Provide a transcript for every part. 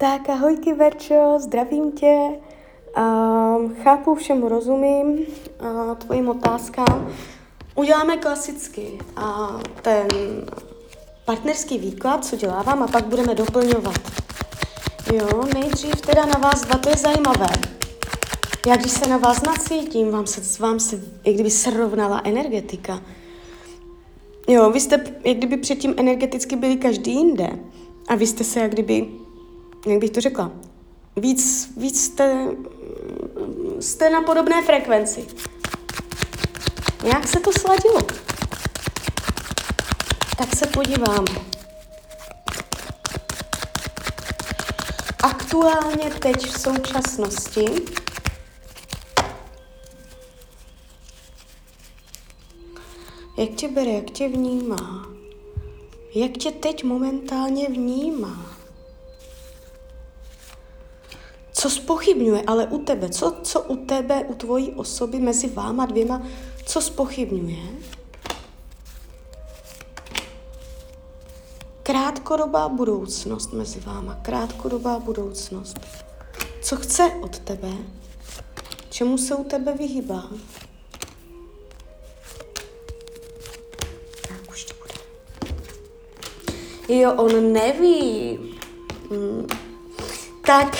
Tak ahojky Verčo, zdravím tě. Um, chápu, všemu rozumím, uh, tvojim otázkám. Uděláme klasicky uh, ten partnerský výklad, co dělávám, a pak budeme doplňovat. Jo, nejdřív teda na vás dva, to je zajímavé. Já když se na vás nacítím, vám se, vám se jak kdyby srovnala energetika. Jo, vy jste jak kdyby předtím energeticky byli každý jinde. A vy jste se jak kdyby, jak bych to řekla, víc, víc jste, jste na podobné frekvenci. Jak se to sladilo? Tak se podíváme. Aktuálně teď v současnosti jak tě bere, jak tě vnímá, jak tě teď momentálně vnímá. Co spochybňuje ale u tebe, co, co u tebe, u tvojí osoby mezi váma dvěma, co spochybňuje? Krátkodobá budoucnost mezi váma, krátkodobá budoucnost. Co chce od tebe? Čemu se u tebe vyhýbá? Jo, on neví. Hmm. Tak,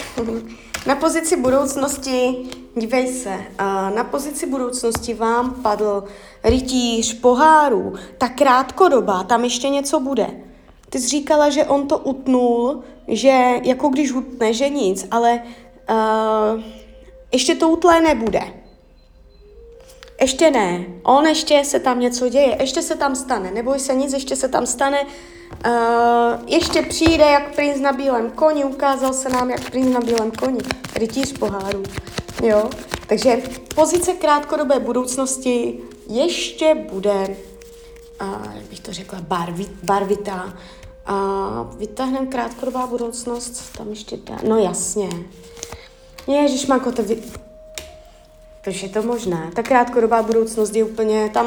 na pozici budoucnosti, dívej se, na pozici budoucnosti vám padl rytíř pohárů, ta krátkodobá, tam ještě něco bude. Ty jsi říkala, že on to utnul, že jako když utne, že nic, ale uh, ještě to utlé nebude. Ještě ne. On ještě se tam něco děje, ještě se tam stane. Neboj se nic, ještě se tam stane. Uh, ještě přijde jak princ na bílém koni, ukázal se nám jak princ na bílém koni, rytíř poháru. Jo? Takže pozice krátkodobé budoucnosti ještě bude, uh, jak bych to řekla, barvit, barvitá. A uh, vytáhneme krátkodobá budoucnost, tam ještě dá, no jasně. Ježiš, Mako, to vy... Proč je to možné? Ta krátkodobá budoucnost je úplně, tam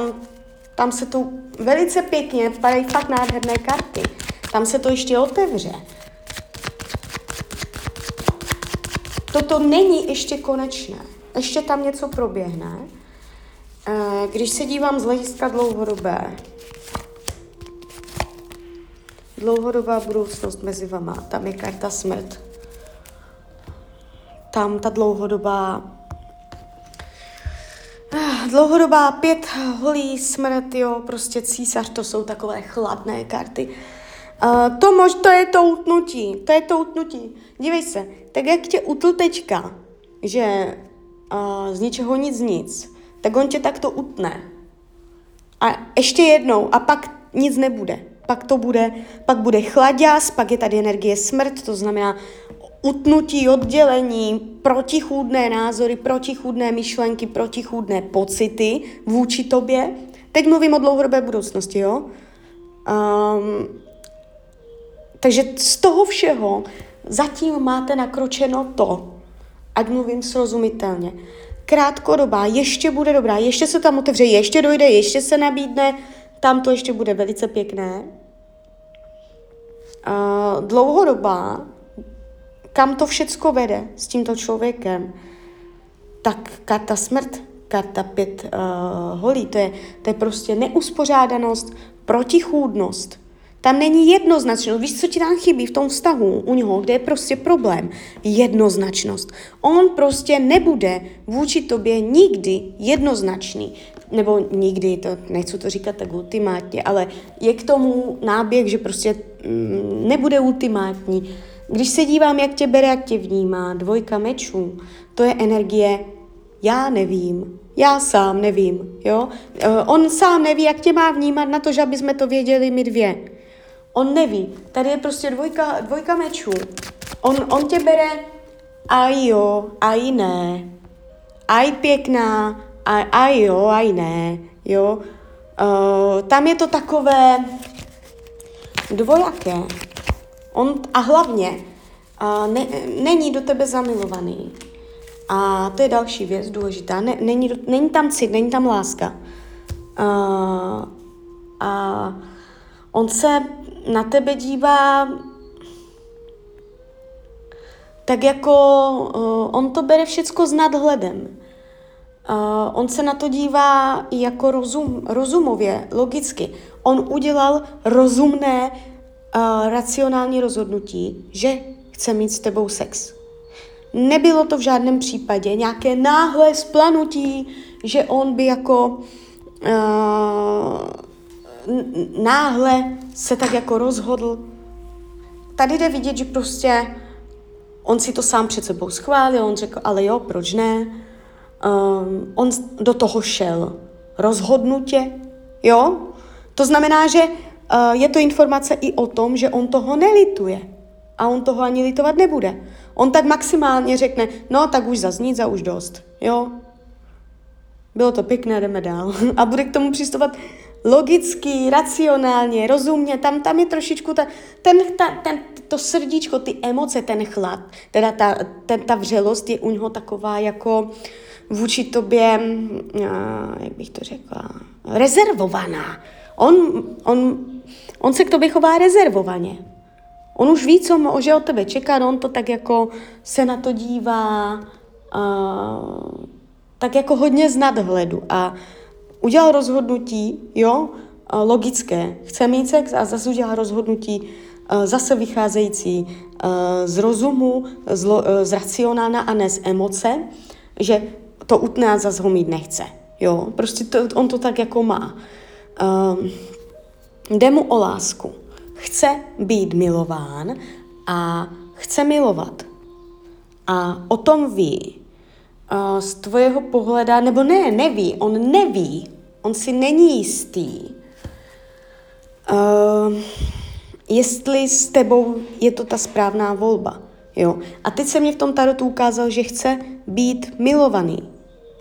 tam se to velice pěkně, padají fakt nádherné karty. Tam se to ještě otevře. Toto není ještě konečné. Ještě tam něco proběhne. Eh, když se dívám z hlediska dlouhodobé, dlouhodobá budoucnost mezi vama, tam je karta smrt. Tam ta dlouhodobá dlouhodobá pět holí smrt, jo, prostě císař, to jsou takové chladné karty. Uh, to, mož, to je to utnutí, to je to utnutí. Dívej se, tak jak tě utl teďka, že uh, z ničeho nic nic, tak on tě takto utne. A ještě jednou, a pak nic nebude. Pak to bude, pak bude chladěs, pak je tady energie smrt, to znamená utnutí, oddělení, protichůdné názory, protichůdné myšlenky, protichůdné pocity vůči tobě. Teď mluvím o dlouhodobé budoucnosti, jo? Um, takže z toho všeho zatím máte nakročeno to, ať mluvím srozumitelně. Krátkodobá, ještě bude dobrá, ještě se tam otevře, ještě dojde, ještě se nabídne, tam to ještě bude velice pěkné. Uh, dlouhodobá, kam to všecko vede s tímto člověkem, tak karta smrt, karta pět uh, holí, to je, to je prostě neuspořádanost, protichůdnost. Tam není jednoznačnost. Víš, co ti tam chybí v tom vztahu u něho, kde je prostě problém? Jednoznačnost. On prostě nebude vůči tobě nikdy jednoznačný. Nebo nikdy, to nechci to říkat tak ultimátně, ale je k tomu náběh, že prostě mm, nebude ultimátní když se dívám, jak tě bere, jak tě vnímá, dvojka mečů, to je energie já nevím, já sám nevím, jo. Eh, on sám neví, jak tě má vnímat na to, že aby jsme to věděli my dvě. On neví. Tady je prostě dvojka, dvojka mečů. On, on tě bere aj jo, aj ne. Aj pěkná, aj, aj jo, aj ne, jo. Uh, tam je to takové dvojaké. On, a hlavně uh, ne, není do tebe zamilovaný. A to je další věc důležitá. Ne, není, není tam cit, není tam láska. Uh, a on se na tebe dívá tak jako uh, on to bere všecko s nadhledem. Uh, on se na to dívá jako rozum, rozumově, logicky. On udělal rozumné, racionální rozhodnutí, že chce mít s tebou sex. Nebylo to v žádném případě nějaké náhle splanutí, že on by jako uh, náhle se tak jako rozhodl. Tady jde vidět, že prostě on si to sám před sebou schválil, on řekl, ale jo, proč ne? Um, on do toho šel rozhodnutě, jo? To znamená, že je to informace i o tom, že on toho nelituje a on toho ani litovat nebude. On tak maximálně řekne, no tak už zas nic a už dost, jo? Bylo to pěkné, jdeme dál. A bude k tomu přistupovat logicky, racionálně, rozumně, tam, tam je trošičku ta, ten, ta, ten, to srdíčko, ty emoce, ten chlad, teda ta, ten, ta vřelost je u něho taková jako vůči tobě, jak bych to řekla, rezervovaná. On, on, on se k tobě chová rezervovaně. On už ví, co může od tebe čekat, no on to tak jako se na to dívá, uh, tak jako hodně z nadhledu a udělal rozhodnutí, jo, logické, chce mít sex a zase udělal rozhodnutí zase vycházející z rozumu, z, lo, z racionálna a ne z emoce, že to utne a zase ho mít nechce. Jo, prostě to, on to tak jako má. Um, jde mu o lásku chce být milován a chce milovat. A o tom ví. Z tvojeho pohleda, nebo ne, neví, on neví, on si není jistý, uh, jestli s tebou je to ta správná volba. Jo. A teď se mě v tom tarotu ukázal, že chce být milovaný,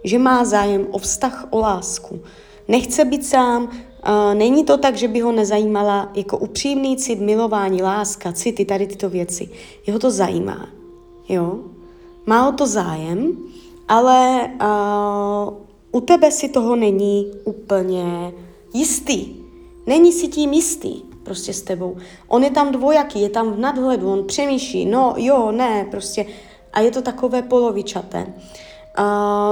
že má zájem o vztah, o lásku. Nechce být sám, není to tak, že by ho nezajímala jako upřímný cit, milování, láska, city, tady tyto věci. Jeho to zajímá, jo? Má o to zájem, ale uh, u tebe si toho není úplně jistý. Není si tím jistý prostě s tebou. On je tam dvojaký, je tam v nadhledu, on přemýšlí, no jo, ne, prostě. A je to takové polovičaté. Uh,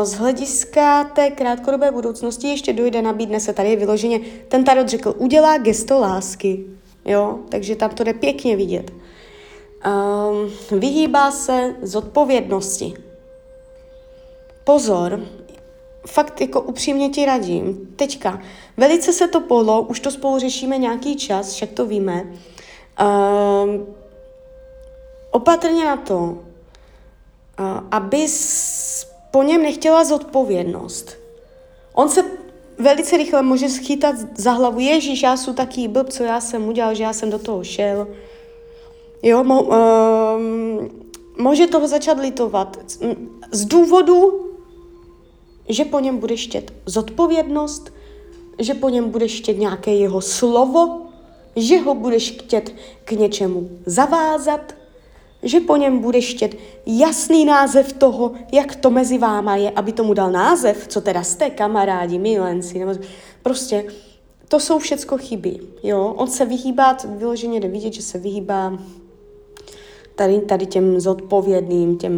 z hlediska té krátkodobé budoucnosti ještě dojde, nabídne se tady vyloženě, ten tarot řekl, udělá gesto lásky, jo, takže tam to jde pěkně vidět. Um, vyhýbá se z odpovědnosti. Pozor, fakt jako upřímně ti radím, teďka, velice se to polo, už to spolu řešíme nějaký čas, však to víme, um, opatrně na to, abys po něm nechtěla zodpovědnost. On se velice rychle může schytat za hlavu, Ježíš, já jsem taký blb, co já jsem udělal, že já jsem do toho šel. Jo, mo, um, může toho začat litovat z důvodu, že po něm bude štět zodpovědnost, že po něm bude štět nějaké jeho slovo, že ho budeš chtět k něčemu zavázat, že po něm bude štět jasný název toho, jak to mezi váma je, aby tomu dal název, co teda jste, kamarádi, milenci, nebo prostě to jsou všecko chyby, jo. On se vyhýbá, vyloženě jde vidět, že se vyhýbá tady, tady těm zodpovědným, těm,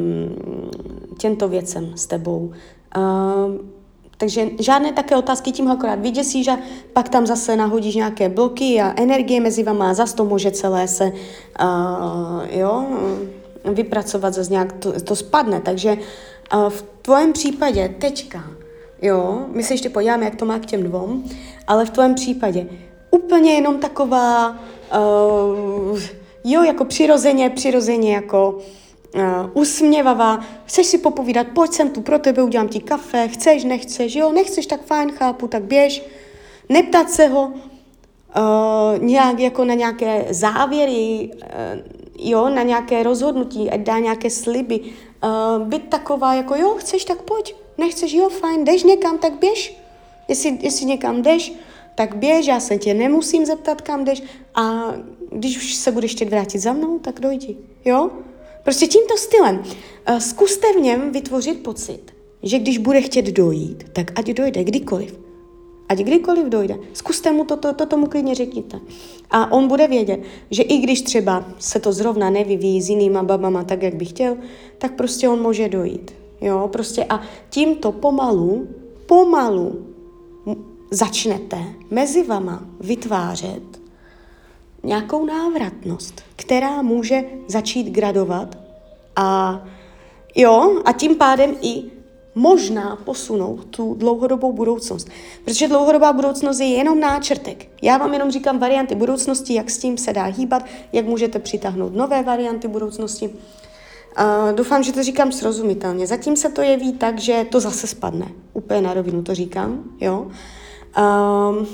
těmto věcem s tebou. Uh, takže žádné také otázky tím akorát vyděsíš a pak tam zase nahodíš nějaké bloky a energie mezi vama a zase to může celé se uh, jo, vypracovat, zase nějak to, to spadne. Takže uh, v tvém případě teďka, jo, my se ještě podíváme, jak to má k těm dvou, ale v tvém případě úplně jenom taková, uh, jo, jako přirozeně, přirozeně jako uh, usměvavá, chceš si popovídat, pojď sem tu pro tebe, udělám ti kafe, chceš, nechceš, jo, nechceš, tak fajn, chápu, tak běž. Neptat se ho uh, nějak jako na nějaké závěry, uh, jo, na nějaké rozhodnutí, ať dá nějaké sliby, uh, být taková jako, jo, chceš, tak pojď, nechceš, jo, fajn, jdeš někam, tak běž. Jestli, jestli někam jdeš, tak běž, já se tě nemusím zeptat, kam jdeš. A když už se budeš chtět vrátit za mnou, tak dojdi, jo? Prostě tímto stylem. Eh, zkuste v něm vytvořit pocit, že když bude chtět dojít, tak ať dojde kdykoliv. Ať kdykoliv dojde. Zkuste mu to, to, to tomu klidně řekněte. A on bude vědět, že i když třeba se to zrovna nevyvíjí s jinýma babama tak, jak by chtěl, tak prostě on může dojít. Jo, prostě a tímto pomalu, pomalu začnete mezi vama vytvářet nějakou návratnost, která může začít gradovat a jo, a tím pádem i možná posunout tu dlouhodobou budoucnost. Protože dlouhodobá budoucnost je jenom náčrtek. Já vám jenom říkám varianty budoucnosti, jak s tím se dá hýbat, jak můžete přitáhnout nové varianty budoucnosti. Uh, doufám, že to říkám srozumitelně. Zatím se to jeví tak, že to zase spadne. Úplně na rovinu to říkám, jo. Uh,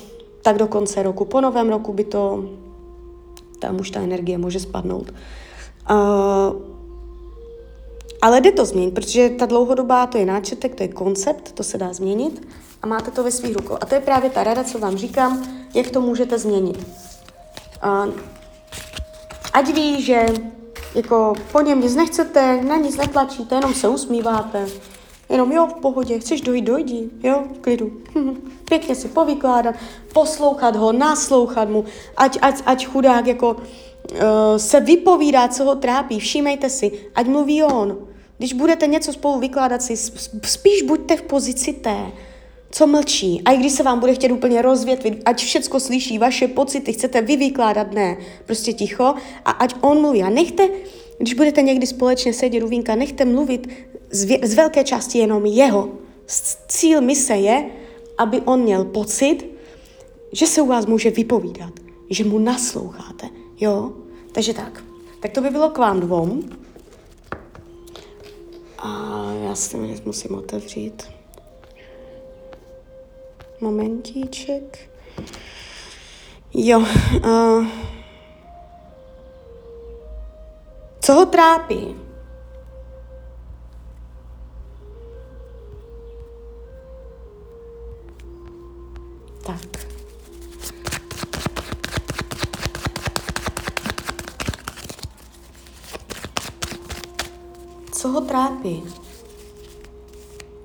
tak do konce roku. Po novém roku by to, tam už ta energie může spadnout. Uh, ale jde to změnit, protože ta dlouhodobá, to je náčetek, to je koncept, to se dá změnit a máte to ve svých rukou. A to je právě ta rada, co vám říkám, jak to můžete změnit. Uh, ať ví, že jako po něm nic nechcete, na nic netlačíte, jenom se usmíváte, jenom jo, v pohodě, chceš dojít, dojdi, jo, v klidu. Pěkně si povykládat, poslouchat ho, naslouchat mu, ať, ať, ať chudák jako uh, se vypovídá, co ho trápí, všímejte si, ať mluví on. Když budete něco spolu vykládat si, spíš buďte v pozici té, co mlčí. A i když se vám bude chtět úplně rozvětvit, ať všecko slyší, vaše pocity, chcete vy vykládat, ne, prostě ticho a ať on mluví. A nechte, když budete někdy společně sedět u vínka, nechte mluvit z, z velké části jenom jeho. Cíl mise je, aby on měl pocit, že se u vás může vypovídat, že mu nasloucháte, jo? Takže tak. Tak to by bylo k vám dvou. A já si musím otevřít. Momentíček. Jo. Uh, co ho trápí? Ho trápí?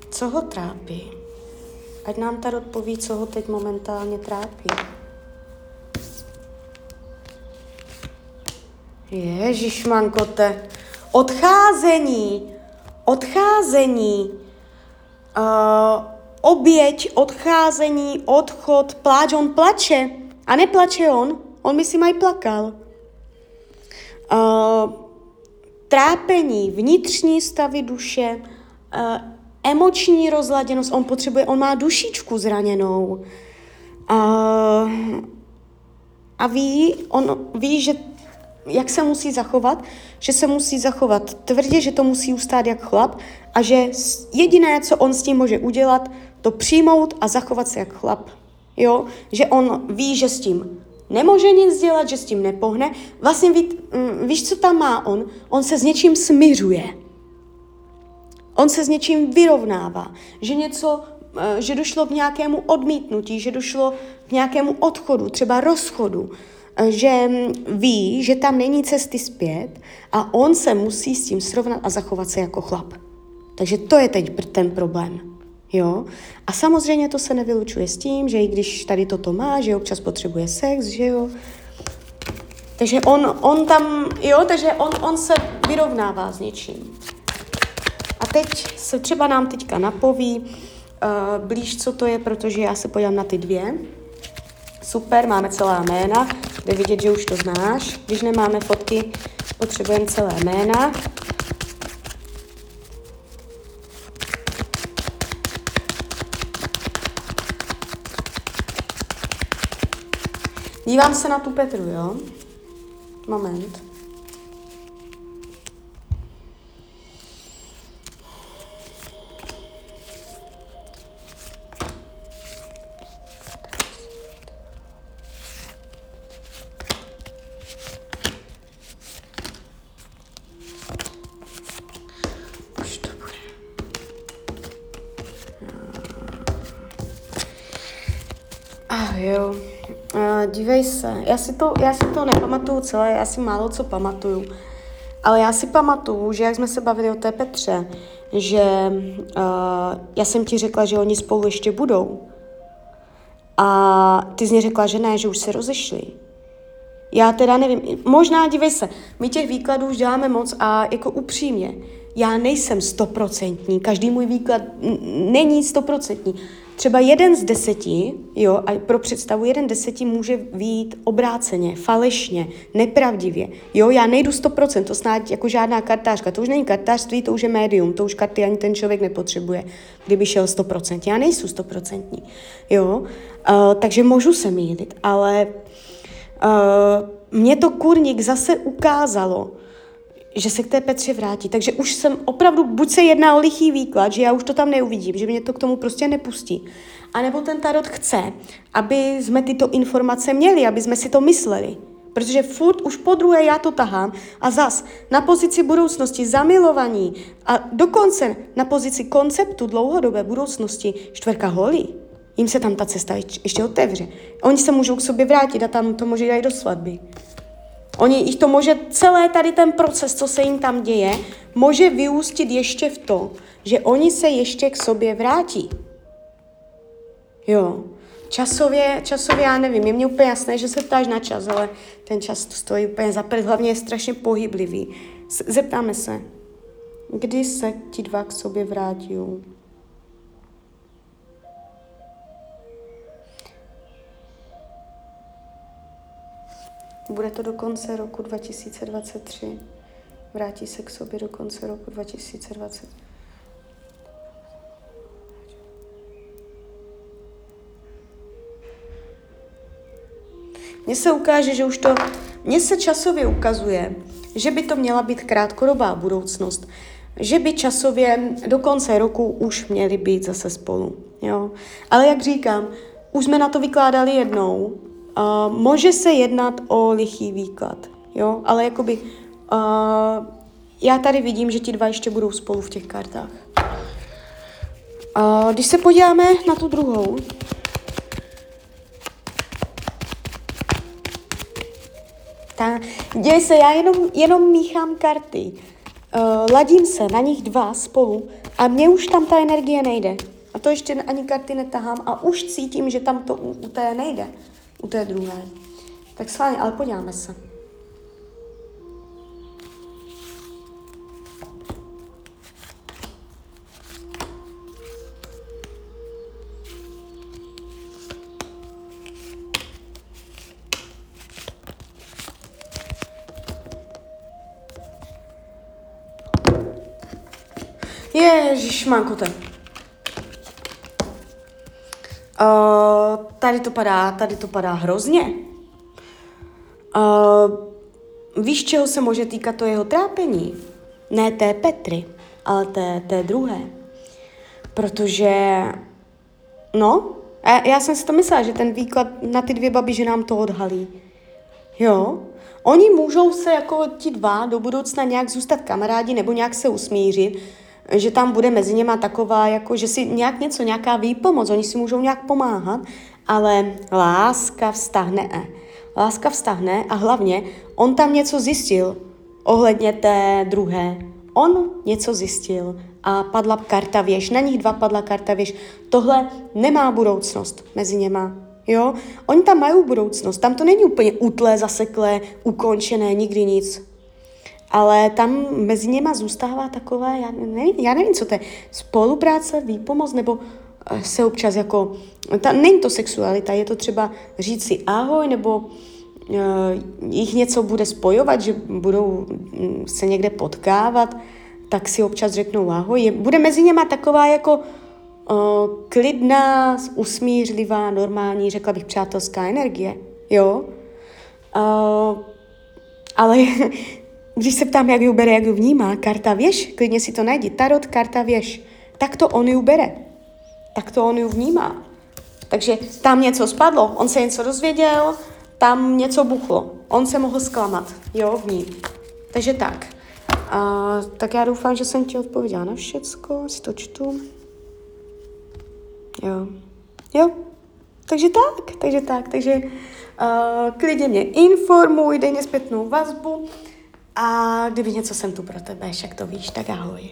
Co ho trápí? Ať nám tady odpoví, co ho teď momentálně trápí. Ježíš mankote. Odcházení. Odcházení. Uh, oběť, odcházení, odchod, pláč. On plače. A neplače on. On by si mají plakal. Uh, trápení, vnitřní stavy duše, uh, emoční rozladěnost, on potřebuje, on má dušičku zraněnou. A, a ví, on ví, že jak se musí zachovat, že se musí zachovat tvrdě, že to musí ustát jak chlap a že jediné, co on s tím může udělat, to přijmout a zachovat se jak chlap. Jo? Že on ví, že s tím nemůže nic dělat, že s tím nepohne. Vlastně ví, mm, víš, co tam má on? On se s něčím smiřuje. On se s něčím vyrovnává, že něco, eh, že došlo k nějakému odmítnutí, že došlo k nějakému odchodu, třeba rozchodu, eh, že mm, ví, že tam není cesty zpět a on se musí s tím srovnat a zachovat se jako chlap. Takže to je teď ten problém. Jo? A samozřejmě to se nevylučuje s tím, že i když tady toto má, že občas potřebuje sex, že jo. Takže on, on tam, jo, takže on, on se vyrovnává s něčím. A teď se třeba nám teďka napoví uh, blíž, co to je, protože já se podívám na ty dvě. Super, máme celá jména, kde vidět, že už to znáš. Když nemáme fotky, potřebujeme celé jména. Dívám se na tu Petru, jo? Moment. Dívej se, já si, to, já si to nepamatuju celé, já si málo co pamatuju. Ale já si pamatuju, že jak jsme se bavili o té Petře, že uh, já jsem ti řekla, že oni spolu ještě budou. A ty jsi mě řekla, že ne, že už se rozešli. Já teda nevím, možná dívej se, my těch výkladů už děláme moc a jako upřímně, já nejsem stoprocentní, každý můj výklad není stoprocentní. Třeba jeden z deseti, jo, a pro představu jeden deseti může výjít obráceně, falešně, nepravdivě. Jo, já nejdu 100%, to snad jako žádná kartářka, to už není kartářství, to už je médium, to už karty ani ten člověk nepotřebuje, kdyby šel 100%. Já nejsem 100%. Jo, uh, takže můžu se mýlit, ale uh, mě to kurník zase ukázalo, že se k té Petře vrátí. Takže už jsem opravdu, buď se jedná o lichý výklad, že já už to tam neuvidím, že mě to k tomu prostě nepustí. A nebo ten tarot chce, aby jsme tyto informace měli, aby jsme si to mysleli. Protože furt už po druhé já to tahám a zas na pozici budoucnosti zamilovaní a dokonce na pozici konceptu dlouhodobé budoucnosti čtvrka holí. Jim se tam ta cesta ještě otevře. Oni se můžou k sobě vrátit a tam to může jít do svatby. Oni, jich to může, celé tady ten proces, co se jim tam děje, může vyústit ještě v to, že oni se ještě k sobě vrátí. Jo. Časově, časově já nevím, je mně úplně jasné, že se ptáš na čas, ale ten čas to stojí úplně za hlavně je strašně pohyblivý. Zeptáme se, kdy se ti dva k sobě vrátí? Bude to do konce roku 2023. Vrátí se k sobě do konce roku 2020. Mně se ukáže, že už to, mně se časově ukazuje, že by to měla být krátkodobá budoucnost, že by časově do konce roku už měli být zase spolu. Jo? Ale jak říkám, už jsme na to vykládali jednou Může se jednat o lichý výklad, jo, ale jakoby uh, já tady vidím, že ti dva ještě budou spolu v těch kartách. Uh, když se podíváme na tu druhou, ta, děje se, já jenom, jenom míchám karty. Uh, ladím se na nich dva spolu a mně už tam ta energie nejde. A to ještě ani karty netahám a už cítím, že tam to u, u té nejde u té druhé. Tak schválně, ale podíváme se. Ježíš, mankote. Uh, tady to padá, tady to padá hrozně. Uh, víš, čeho se může týkat to jeho trápení? Ne té Petry, ale té, té druhé. Protože, no, já, já jsem si to myslela, že ten výklad na ty dvě babi, že nám to odhalí. Jo, Oni můžou se jako ti dva do budoucna nějak zůstat kamarádi nebo nějak se usmířit, že tam bude mezi něma taková, jako že si nějak něco, nějaká výpomoc, oni si můžou nějak pomáhat, ale láska vztahne. Láska vztahne a hlavně on tam něco zjistil ohledně té druhé. On něco zjistil a padla karta věž, na nich dva padla karta věž. Tohle nemá budoucnost mezi něma. Jo? Oni tam mají budoucnost, tam to není úplně utlé, zaseklé, ukončené, nikdy nic ale tam mezi něma zůstává takové, já nevím, já nevím, co to je, spolupráce, výpomoc, nebo eh, se občas jako, ta, není to sexualita, je to třeba říct si ahoj, nebo uh, jich něco bude spojovat, že budou mm, se někde potkávat, tak si občas řeknou ahoj. Je, bude mezi něma taková jako uh, klidná, usmířlivá, normální, řekla bych přátelská energie, jo. Uh, ale když se ptám, jak ji bere, jak ji vnímá, karta věž, klidně si to najdi, tarot, karta věž, tak to on ji bere. Tak to on ji vnímá. Takže tam něco spadlo, on se něco dozvěděl, tam něco buchlo. On se mohl zklamat, jo, v ní. Takže tak. A, tak já doufám, že jsem ti odpověděla na všecko, si to čtu. Jo. Jo. Takže tak, takže tak, takže uh, klidně mě informuj, dej mě zpětnou vazbu. A kdyby něco jsem tu pro tebe, však to víš, tak ahoj.